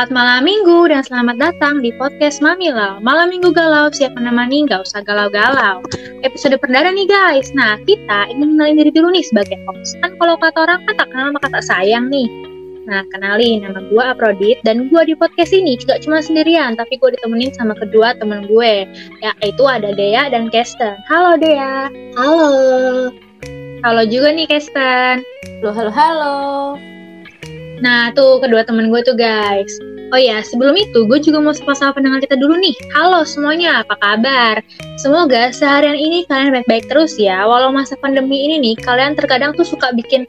Selamat malam minggu dan selamat datang di podcast Mamila. Malam minggu galau, siap menemani, gak usah galau-galau. Episode perdana nih guys. Nah, kita ingin mengenalin diri dulu nih sebagai host. Kan kalau kata orang kan tak kenal maka tak sayang nih. Nah, kenalin, nama gue Aprodit, dan gue di podcast ini juga cuma sendirian, tapi gue ditemenin sama kedua temen gue, yaitu ada Dea dan Kesten. Halo Dea. Halo. Halo juga nih Kesten. Halo, halo, halo. Nah, tuh kedua temen gue tuh guys. Oh ya, sebelum itu gue juga mau sapa-sapa pendengar kita dulu nih. Halo semuanya, apa kabar? Semoga seharian ini kalian baik-baik terus ya. Walau masa pandemi ini nih, kalian terkadang tuh suka bikin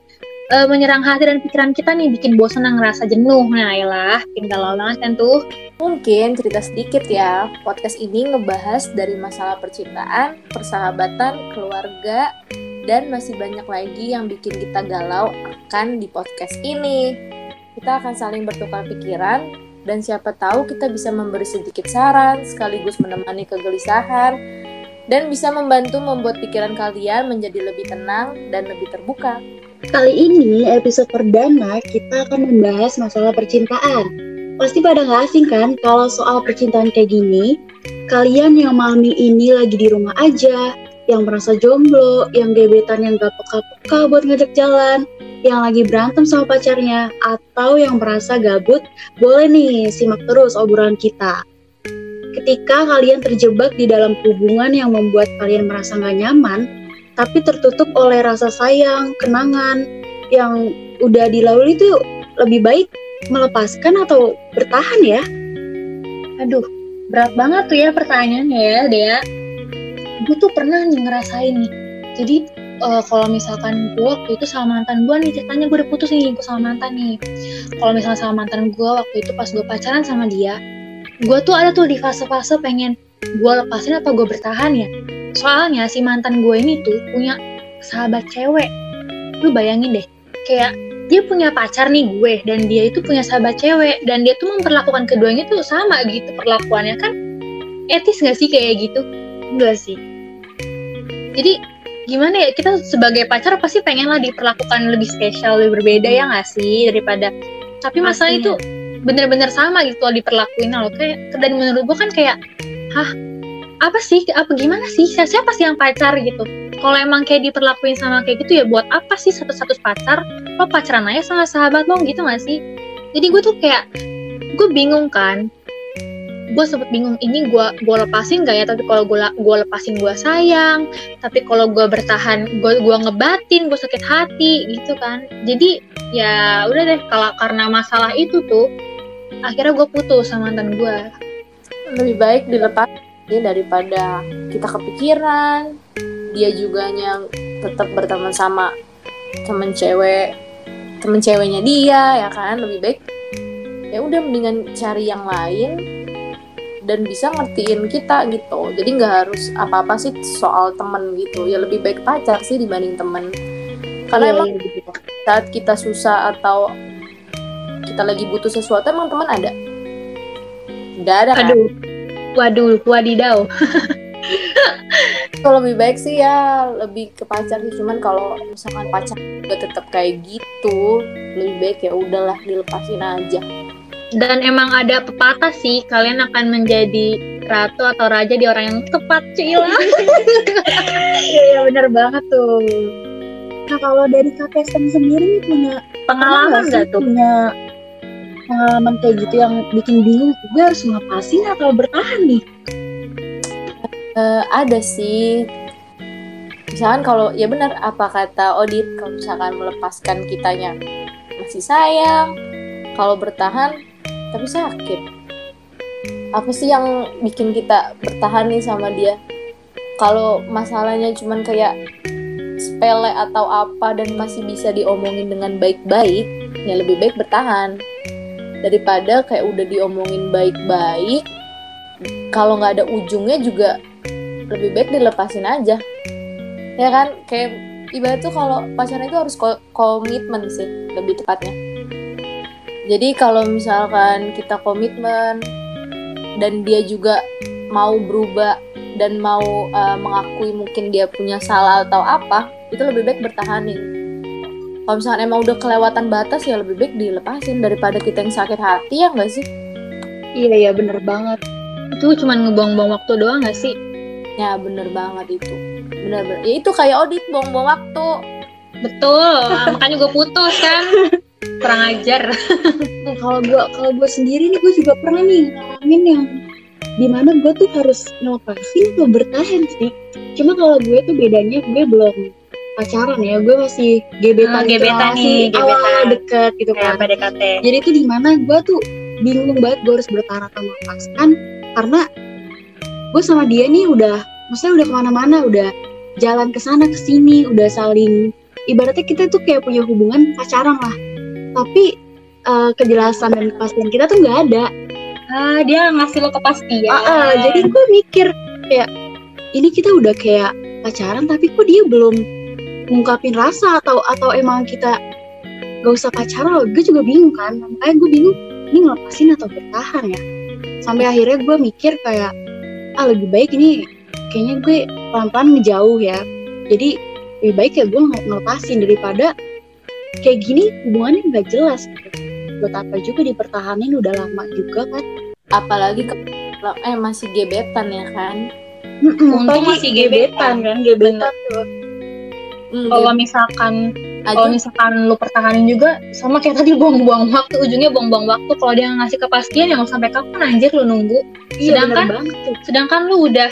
uh, menyerang hati dan pikiran kita nih, bikin bosan dan ngerasa jenuh. Nah, yalah, bikin galau banget kan tuh. Mungkin cerita sedikit ya, podcast ini ngebahas dari masalah percintaan, persahabatan, keluarga, dan masih banyak lagi yang bikin kita galau akan di podcast ini. Kita akan saling bertukar pikiran dan siapa tahu kita bisa memberi sedikit saran sekaligus menemani kegelisahan dan bisa membantu membuat pikiran kalian menjadi lebih tenang dan lebih terbuka. Kali ini episode perdana kita akan membahas masalah percintaan. Pasti pada nggak asing kan kalau soal percintaan kayak gini? Kalian yang malam ini lagi di rumah aja, yang merasa jomblo, yang gebetan yang gak peka-peka buat ngajak jalan, yang lagi berantem sama pacarnya atau yang merasa gabut, boleh nih simak terus obrolan kita. Ketika kalian terjebak di dalam hubungan yang membuat kalian merasa gak nyaman, tapi tertutup oleh rasa sayang, kenangan yang udah dilalui itu lebih baik melepaskan atau bertahan ya? Aduh, berat banget tuh ya pertanyaannya ya, Dea. Gue tuh pernah nih ngerasain nih. Jadi uh, kalau misalkan gue waktu itu sama mantan gue nih ceritanya gue udah putus nih gue sama mantan nih. Kalau misalnya sama mantan gue waktu itu pas gue pacaran sama dia gue tuh ada tuh di fase-fase pengen gue lepasin apa gue bertahan ya. Soalnya si mantan gue ini tuh punya sahabat cewek. Lu bayangin deh kayak dia punya pacar nih gue dan dia itu punya sahabat cewek dan dia tuh memperlakukan keduanya tuh sama gitu perlakuannya kan? Etis gak sih kayak gitu? Enggak sih. Jadi gimana ya kita sebagai pacar pasti pengen lah diperlakukan lebih spesial lebih berbeda ya nggak sih daripada tapi masalah itu bener-bener sama gitu loh diperlakuin. Loh kayak dan menurut gue kan kayak hah apa sih apa gimana sih? Siapa sih yang pacar? gitu. Kalau emang kayak diperlakuin sama kayak gitu ya buat apa sih satu-satu pacar? Lo pacaran aja sama sahabat lo gitu gak sih? Jadi gue tuh kayak gue bingung kan gue sempet bingung ini gue gue lepasin gak ya? Tapi kalau gue gue lepasin gue sayang. Tapi kalau gue bertahan gue gue ngebatin gue sakit hati gitu kan. Jadi ya udah deh kalau karena masalah itu tuh akhirnya gue putus sama mantan gue lebih baik dilepas ya daripada kita kepikiran. Dia juga yang tetap berteman sama temen cewek temen ceweknya dia ya kan? Lebih baik ya udah mendingan cari yang lain dan bisa ngertiin kita gitu. Jadi nggak harus apa-apa sih soal temen gitu. Ya lebih baik pacar sih dibanding temen. Karena iya, emang iya, saat kita susah atau kita lagi butuh sesuatu emang teman ada? Nggak ada kan? Aduh. Waduh wadidaw. Kalau lebih baik sih ya lebih ke pacar sih. Cuman kalau misalkan pacar juga tetap kayak gitu lebih baik ya udahlah dilepasin aja dan emang ada pepatah sih kalian akan menjadi ratu atau raja di orang yang tepat cila iya ya, bener banget tuh. Nah kalau dari kak Kesten sendiri punya pengalaman nggak tuh? Punya pengalaman kayak gitu yang bikin bingung gue harus ngapasin atau bertahan nih? Uh, ada sih. Misalkan kalau ya benar apa kata Odit kalau misalkan melepaskan kitanya masih sayang. Kalau bertahan tapi sakit. Apa sih yang bikin kita bertahan nih sama dia? Kalau masalahnya cuman kayak sepele atau apa dan masih bisa diomongin dengan baik-baik ya lebih baik bertahan. Daripada kayak udah diomongin baik-baik kalau nggak ada ujungnya juga lebih baik dilepasin aja. Ya kan? Kayak ibarat tuh kalau pacaran itu harus komitmen sih lebih tepatnya jadi kalau misalkan kita komitmen dan dia juga mau berubah dan mau uh, mengakui mungkin dia punya salah atau apa, itu lebih baik bertahanin. Kalau misalkan emang udah kelewatan batas ya lebih baik dilepasin daripada kita yang sakit hati ya nggak sih? Iya iya bener banget. Itu cuma ngebuang-buang waktu doang gak sih? Ya bener banget itu. Bener bener. Ya itu kayak audit buang-buang waktu. Betul, makanya gue putus kan. Kurang ajar. Nah, kalau gue kalau gue sendiri nih gue juga pernah nih ngalamin yang di mana gue tuh harus ngelepasin atau bertahan sih. Cuma kalau gue tuh bedanya gue belum pacaran ya, gue masih gebetan, Ah, gitu, gebetan masih nih, gebetan. awal deket gitu kan. PDKT. Jadi itu di mana gue tuh bingung banget gue harus bertahan atau melepaskan karena gue sama dia nih udah, maksudnya udah ke mana-mana, udah jalan ke sana ke sini, udah saling ibaratnya kita tuh kayak punya hubungan pacaran lah. Tapi eh, kejelasan dan kepastian kita tuh nggak ada. Ah, dia ngasih lo kepastian. Ah, ah, jadi gue mikir kayak ini kita udah kayak pacaran tapi kok dia belum ngungkapin rasa atau atau emang kita gak usah pacaran loh gue juga bingung kan makanya gue bingung ini ngelepasin atau bertahan ya sampai akhirnya gue mikir kayak ah lebih baik ini kayaknya gue pelan-pelan ngejauh ya jadi lebih baik ya gue nge- ngelepasin daripada kayak gini hubungannya nggak jelas. Gitu. buat apa juga dipertahanin udah lama juga kan? Apalagi ke eh masih gebetan ya kan. Untung masih gebetan. kan? Gebetan tuh. Hmm, Kalau misalkan aja. kalau misalkan lu pertahanin juga sama kayak tadi buang-buang waktu. Ujungnya buang-buang waktu. Kalau dia ngasih kepastian ya mau sampai kapan anjir lu nunggu. Iya, Sedangkan- sedangkan lu udah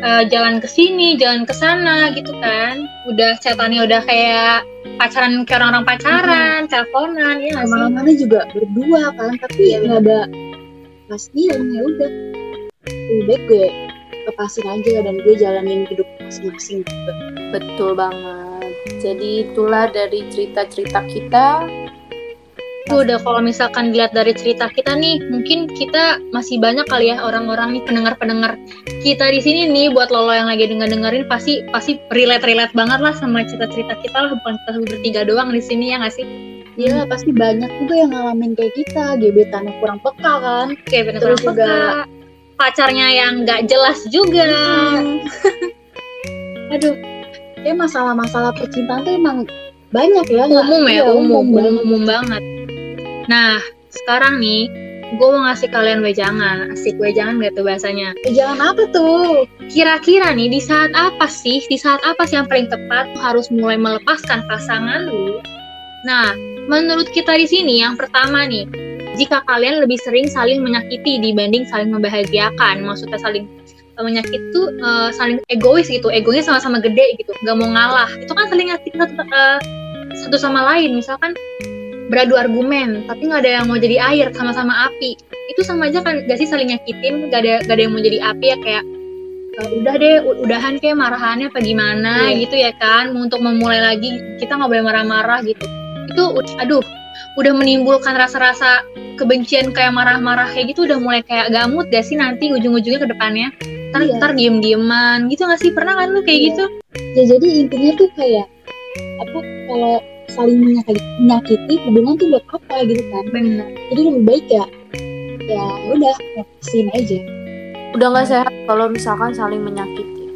eh, jalan ke sini jalan ke sana gitu kan udah chatannya udah kayak pacaran kayak orang-orang pacaran teleponan ya ke mana-mana juga berdua kan tapi Iya, nggak ada pastian ya udah lebih baik gue lepasin aja dan gue jalanin hidup masing-masing gitu. betul banget. Jadi itulah dari cerita-cerita kita. Itu udah kalau misalkan dilihat dari cerita kita nih, mungkin kita masih banyak kali ya orang-orang nih pendengar-pendengar kita di sini nih buat lolo yang lagi denger dengerin pasti pasti relate relate banget lah sama cerita-cerita kita lah bukan kita bertiga doang di sini ya nggak sih? Iya pasti banyak juga yang ngalamin kayak kita gebetan yang kurang peka kan Kayak bener Terus kurang juga- peka, pacarnya yang nggak jelas juga. aduh kayak masalah-masalah percintaan tuh emang banyak ya umum ya, iya, umum, umum, umum banget. Nah, sekarang nih, gue mau ngasih kalian wejangan, asik wejangan gak tuh bahasanya? Eh, jangan apa tuh? Kira-kira nih, di saat apa sih, di saat apa sih yang paling tepat harus mulai melepaskan pasangan lu? Nah, menurut kita di sini, yang pertama nih, jika kalian lebih sering saling menyakiti dibanding saling membahagiakan, maksudnya saling eh, menyakiti tuh eh, saling egois gitu, egonya sama-sama gede gitu, nggak mau ngalah. Itu kan saling nyakitin satu, eh, satu sama lain, misalkan beradu argumen, tapi nggak ada yang mau jadi air, sama-sama api. Itu sama aja kan, gak sih saling nyakitin, gak ada, gak ada yang mau jadi api ya kayak "Eh, udah deh, udahan kayak marahannya apa gimana Iya. gitu ya kan, untuk memulai lagi kita nggak boleh marah-marah gitu. Itu, aduh, udah menimbulkan rasa-rasa kebencian kayak marah-marah kayak gitu udah mulai kayak gamut gak sih nanti ujung-ujungnya ke depannya ntar, Iya. ntar diem-dieman gitu gak sih pernah kan lu kayak Iya. gitu ya jadi intinya tuh kayak apa kalau saling menyakiti, menyakiti hubungan tuh buat apa gitu kan bener jadi lebih baik ya ya udah lepasin aja Udah nggak sehat kalau misalkan saling menyakiti.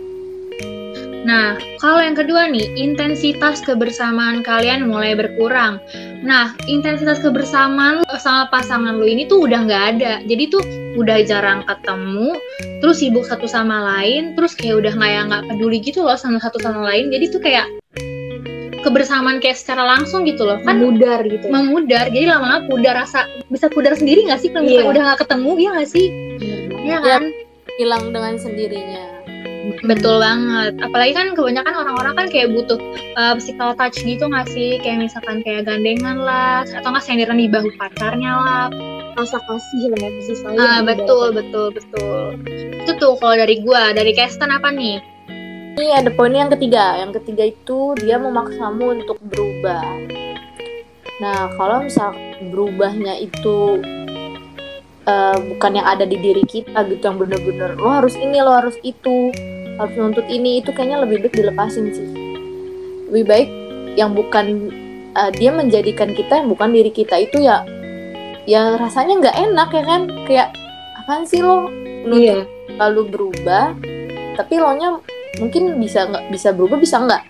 Nah, kalau yang kedua nih, intensitas kebersamaan kalian mulai berkurang. Nah, intensitas kebersamaan sama pasangan lu ini tuh udah nggak ada. Jadi tuh udah jarang ketemu, terus sibuk satu sama lain, terus kayak udah nggak yang nggak peduli gitu loh sama satu sama lain. Jadi tuh kayak kebersamaan kayak secara langsung gitu loh. Kan memudar gitu ya. memudar, jadi lama-lama pudar rasa bisa pudar sendiri nggak sih kalau misalnya Iya. udah nggak ketemu, ya nggak sih? Iya kan? Hilang dengan sendirinya. Betul banget. Apalagi kan kebanyakan orang-orang kan kayak butuh uh, physical touch gitu nggak sih? Kayak misalkan kayak gandengan lah, atau nggak senderan di bahu pacarnya lah. rasa kasih lah ya kasih sayang Ah, gitu. betul, betul, betul. Itu tuh kalau dari gua, dari Kesten apa nih? Ini ada poin yang ketiga. Yang ketiga itu dia memaksamu untuk berubah. Nah, kalau misal berubahnya itu eh, bukan yang ada di diri kita gitu yang bener-bener lo harus ini lo harus itu harus nuntut ini itu kayaknya lebih baik dilepasin sih. Lebih baik yang bukan eh, dia menjadikan kita yang bukan diri kita itu ya ya rasanya nggak enak ya kan kayak apaan sih lo nuntut iya lalu berubah tapi lo nya mungkin bisa nggak bisa berubah bisa nggak?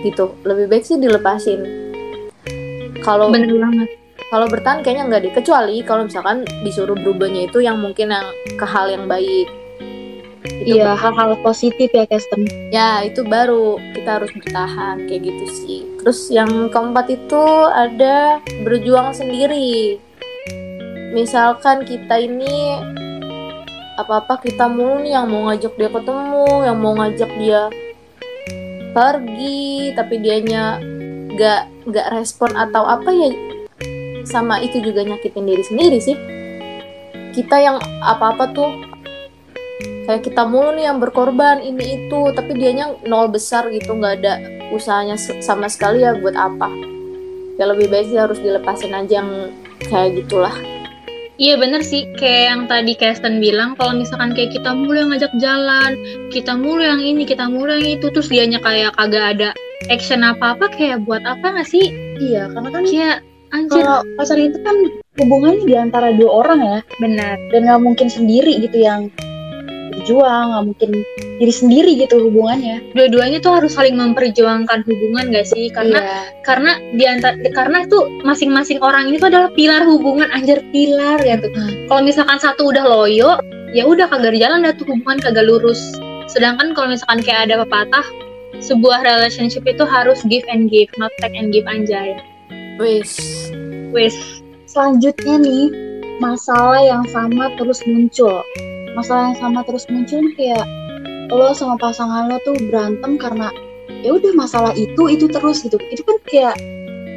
Gitu. Lebih baik sih dilepasin. Kalau Bener banget. kalau bertahan kayaknya nggak deh. Kecuali kalau misalkan disuruh berubahnya itu yang mungkin yang ke hal yang baik. Itu Iya, hal-hal positif ya, Kristen. ya itu baru. Kita harus bertahan kayak gitu sih. Terus yang keempat itu ada berjuang sendiri. Misalkan kita ini apa-apa kita mulu nih yang mau ngajak dia ketemu yang mau ngajak dia pergi tapi dianya gak gak respon atau apa ya sama itu juga nyakitin diri sendiri sih. Kita yang apa-apa tuh kayak kita mulu nih yang berkorban ini itu tapi dianya nol besar gitu nggak ada usahanya sama sekali ya buat apa. Ya lebih baik sih harus dilepasin aja yang kayak gitulah Iya bener sih, kayak yang tadi Kristen bilang, kalau misalkan kayak kita mulu yang ngajak jalan, kita mulu yang ini, kita mulu yang itu, terus dianya kayak kagak ada action apa-apa, kayak buat apa nggak sih? Iya, karena kan Kayak anjir. kalau pacaran itu kan hubungannya di antara dua orang ya, Benar. dan nggak mungkin sendiri gitu yang berjuang, nggak mungkin diri sendiri gitu hubungannya. Dua-duanya tuh harus saling memperjuangkan hubungan gak sih? Karena Iya. karena di antara karena tuh masing-masing orang ini tuh adalah pilar hubungan anjir pilar ya tuh. Kalau misalkan satu udah loyo, ya udah kagak jalan dah tuh hubungan kagak lurus. Sedangkan kalau misalkan kayak ada pepatah, sebuah relationship itu harus give and give, not take and give anjay. wis Wis, selanjutnya nih masalah yang sama terus muncul masalah yang sama terus muncul kayak lo sama pasangan lo tuh berantem karena ya udah masalah itu itu terus gitu. Itu kan kayak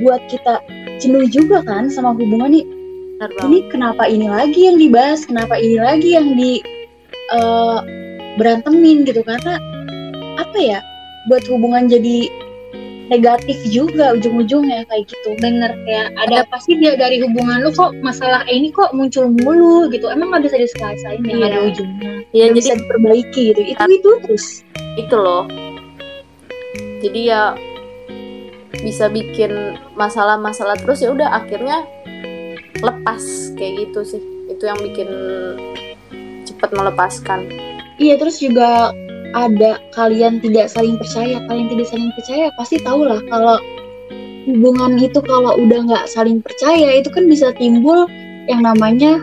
buat kita jenuh juga kan sama hubungan nih. Ini kenapa ini lagi yang dibahas? Kenapa ini lagi yang di eh, berantemin gitu? Karena apa ya? Buat hubungan jadi negatif juga ujung-ujungnya kayak gitu bener kayak ada pasti dia dari hubungan lu kok masalah ini kok muncul mulu gitu. Emang nggak bisa diselesaikan ya Iya. ada ujungnya. ya jadi bisa diperbaiki gitu itu itu terus itu loh jadi ya bisa bikin masalah-masalah terus ya udah akhirnya lepas kayak gitu sih itu yang bikin cepet melepaskan iya terus juga ada kalian tidak saling percaya kalian tidak saling percaya pasti tahu lah kalau hubungan itu kalau udah nggak saling percaya itu kan bisa timbul yang namanya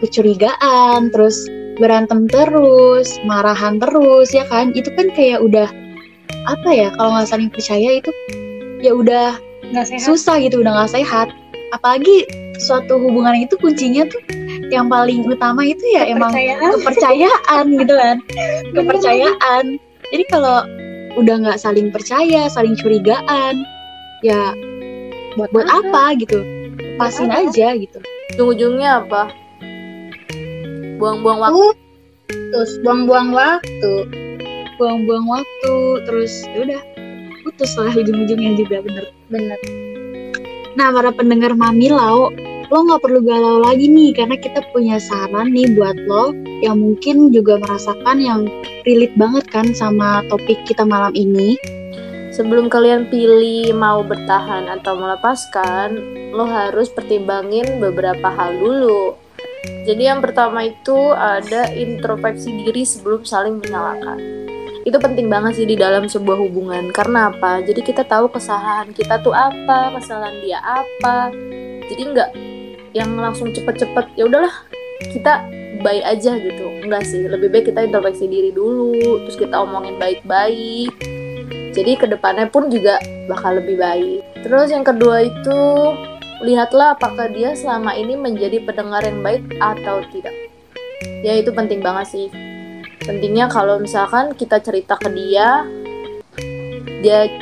kecurigaan terus berantem terus marahan terus ya kan itu kan kayak udah apa ya kalau nggak saling percaya itu ya udah Nggak sehat. susah gitu udah nggak sehat apalagi suatu hubungan itu kuncinya tuh yang paling utama itu ya emang Kepercayaan. gitu kan. Kepercayaan. Jadi kalau udah nggak saling percaya saling curigaan ya Buat, buat apa gitu. Pasin apa? aja gitu. Ujung-ujungnya apa? Buang-buang waktu. Terus buang-buang waktu. buang-buang waktu terus ya udah putus lah ujung-ujungnya juga bener. Bener. Nah, para pendengar Mamilau, lo nggak perlu galau lagi nih, karena kita punya saran nih buat lo yang mungkin juga merasakan yang relate banget kan sama topik kita malam ini. sebelum kalian pilih mau bertahan atau melepaskan lo harus pertimbangin beberapa hal dulu. Jadi yang pertama itu ada introspeksi diri sebelum saling menyalahkan. Itu penting banget sih di dalam sebuah hubungan. Karena apa? Jadi kita tahu kesalahan kita tuh apa kesalahan dia apa. Jadi nggak yang langsung cepet-cepet ya udahlah kita baik aja gitu. Enggak sih lebih baik kita introspeksi diri dulu terus kita omongin baik-baik. Jadi ke depannya pun juga bakal lebih baik. Terus yang kedua itu lihatlah apakah dia selama ini menjadi pendengar yang baik atau tidak. Ya itu penting banget sih. Pentingnya kalau misalkan kita cerita ke dia dia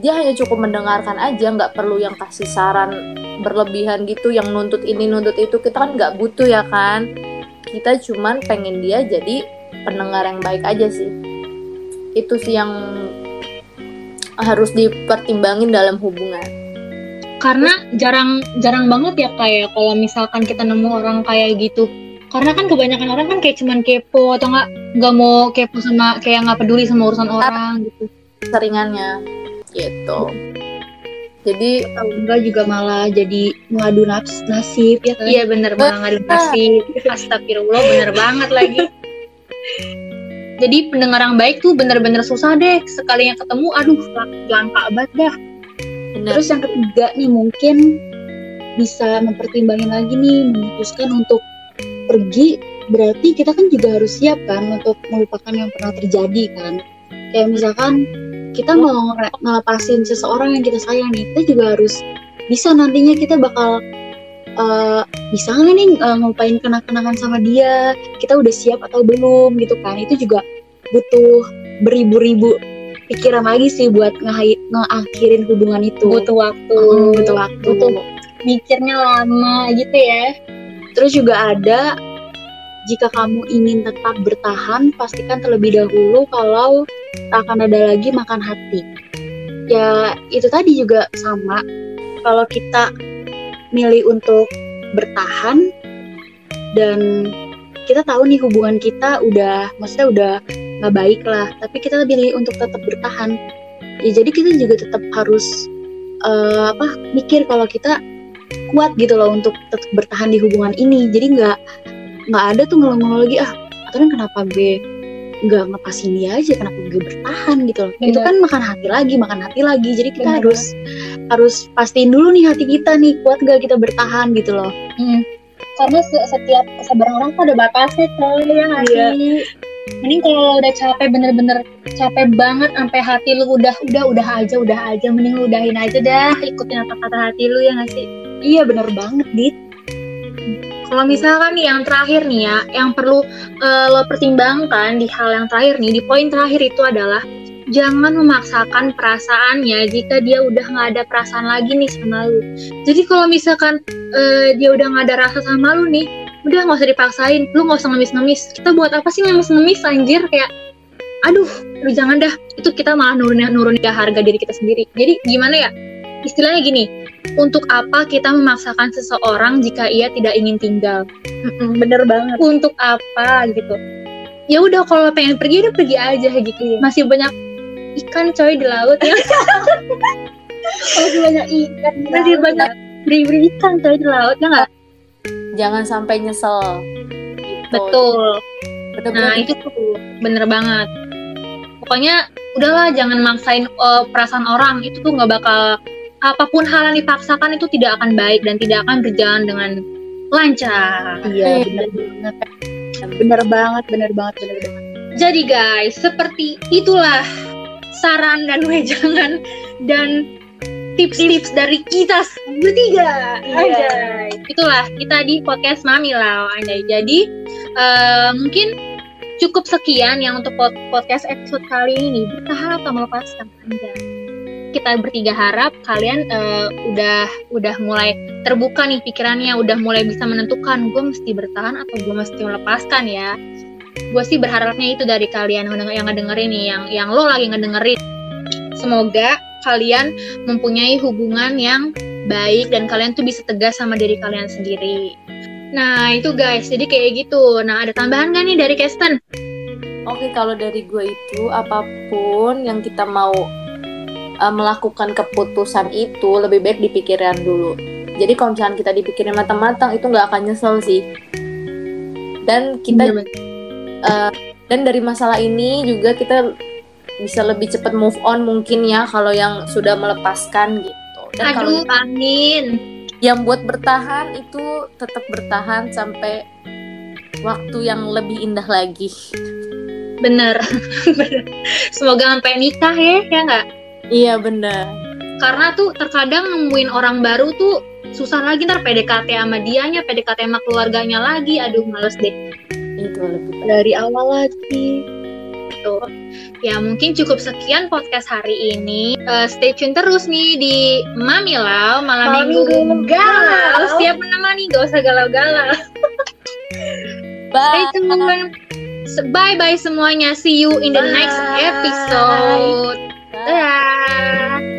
dia hanya cukup mendengarkan aja nggak perlu yang kasih saran berlebihan gitu yang nuntut ini nuntut itu kita kan nggak butuh ya kan kita cuman pengen dia jadi pendengar yang baik aja sih itu sih yang harus dipertimbangin dalam hubungan Karena jarang jarang banget ya kayak kalau misalkan kita nemu orang kayak gitu. Karena kan kebanyakan orang kan kayak cuman kepo atau nggak nggak mau kepo sama kayak nggak peduli sama urusan orang gitu. seringannya gitu jadi Atau enggak juga malah jadi mengadu nafs nasib ya kan? Iya bener malah ngadu nasib. Astagfirullah bener banget lagi. Jadi pendengar yang baik tuh bener-bener susah deh. Sekalinya ketemu, aduh lang- langka banget dah. bener Terus yang ketiga nih mungkin bisa mempertimbangkan lagi nih memutuskan untuk pergi berarti kita kan juga harus siap kan untuk melupakan yang pernah terjadi kan kayak misalkan kita mau ngele- ngelepasin seseorang yang kita sayang nih kita juga harus bisa nantinya kita bakal eh, bisa nggak nih eh, ngupain kenang-kenangan sama dia? Kita udah siap atau belum gitu kan? Itu juga butuh beribu-ribu pikiran lagi sih buat ngakhirin hubungan itu. Butuh waktu. Mm, butuh waktu. Butuh mikirnya lama gitu ya. Terus juga ada jika kamu ingin tetap bertahan, pastikan terlebih dahulu kalau tak akan ada lagi makan hati. Ya, itu tadi juga sama. Kalau kita milih untuk bertahan dan kita tahu nih hubungan kita udah, maksudnya udah nggak baik lah, tapi kita pilih untuk tetap bertahan. Ya, jadi kita juga tetap harus eh, apa mikir kalau kita kuat gitu loh untuk tetap bertahan di hubungan ini jadi nggak nggak ada tuh ngeluh-ngeluh lagi ah atau kenapa gue nggak ngepasin dia aja? Kenapa gue bertahan? Gitu loh. Itu Bener. kan makan hati lagi makan hati lagi. Jadi kita Bener harus harus pastiin dulu nih hati kita nih kuat gak kita bertahan gitu loh. Mm. karena se- setiap kesabaran orang tuh ada batasnya coy ya nggak Iya. sih? Mending kalau udah capek bener-bener capek banget sampai hati lu udah udah udah aja udah aja mending lu udahin aja dah ikutin apa kata hati lu ya nggak sih? Iya bener banget dit Kalau misalkan nih yang terakhir nih ya, yang perlu eh, lo pertimbangkan di hal yang terakhir nih, di poin terakhir itu adalah jangan memaksakan perasaannya jika dia udah nggak ada perasaan lagi nih sama lu. Jadi kalau misalkan eh, dia udah nggak ada rasa sama lu nih, udah nggak usah dipaksain, lu nggak usah ngemis-ngemis. Kita buat apa sih ngemis-ngemis anjir kayak, aduh, lu jangan dah, itu kita malah nurunin nurunin harga diri kita sendiri. Jadi gimana ya? Istilahnya gini, untuk apa kita memaksakan seseorang jika ia tidak ingin tinggal? Mm-mm, bener banget Untuk apa gitu? Ya udah kalau pengen pergi udah pergi aja gitu. Masih banyak ikan coy di laut ya. masih banyak ikan Masih banyak beri-beri ikan coy di laut ya nggak? jangan sampai nyesel Gitu. Betul. bener-bener Nah itu tuh bener banget. Pokoknya udahlah jangan maksain eh, perasaan orang itu tuh nggak bakal apa pun hal yang dipaksakan itu tidak akan baik dan tidak akan berjalan dengan lancar. iya bener banget bener banget bener banget bener banget Jadi guys, seperti itulah saran dan wejangan dan tips-tips dari kita bertiga. Iya. Itulah kita di podcast Mami Lau. Anjay. Jadi eh, mungkin cukup sekian yang untuk pod- podcast episode kali ini. Bertahan atau melepaskan Anjay. Kita bertiga harap kalian eh, udah udah mulai terbuka nih pikirannya, udah mulai bisa menentukan gue mesti bertahan atau gue mesti melepaskan ya. Gue sih berharapnya itu dari kalian yang yang ngedengerin nih yang yang lo lagi ngedengerin. Semoga kalian mempunyai hubungan yang baik dan kalian tuh bisa tegas sama diri kalian sendiri. Nah itu guys jadi kayak gitu. Nah ada tambahan gak nih dari Kesten? Oke, kalau dari gue itu apa pun yang kita mau uh, melakukan keputusan itu lebih baik dipikirin dulu. Jadi kalau misalnya kita dipikirin matang-matang itu nggak akan nyesel sih. Dan kita uh, dan dari masalah ini juga kita bisa lebih cepat move on mungkin ya kalau yang sudah melepaskan gitu. Dan kalau aduh amin yang buat bertahan itu tetap bertahan sampai waktu yang lebih indah lagi. bener Bener. semoga sampai nikah ya ya nggak Iya benar. karena tuh terkadang nemuin orang baru tuh susah lagi ntar PDKT sama dianya PDKT sama keluarganya lagi aduh males deh Itu lebih dari awal lagi gitu. Ya mungkin cukup sekian podcast hari ini. Eh, stay tune terus nih di Mami Lau malam, Malam minggu, Minggu galau. Siap menemani, gak usah galau-galau. Stay Bye. tune. Bye bye semuanya. See you in the Bye. next episode. 对啊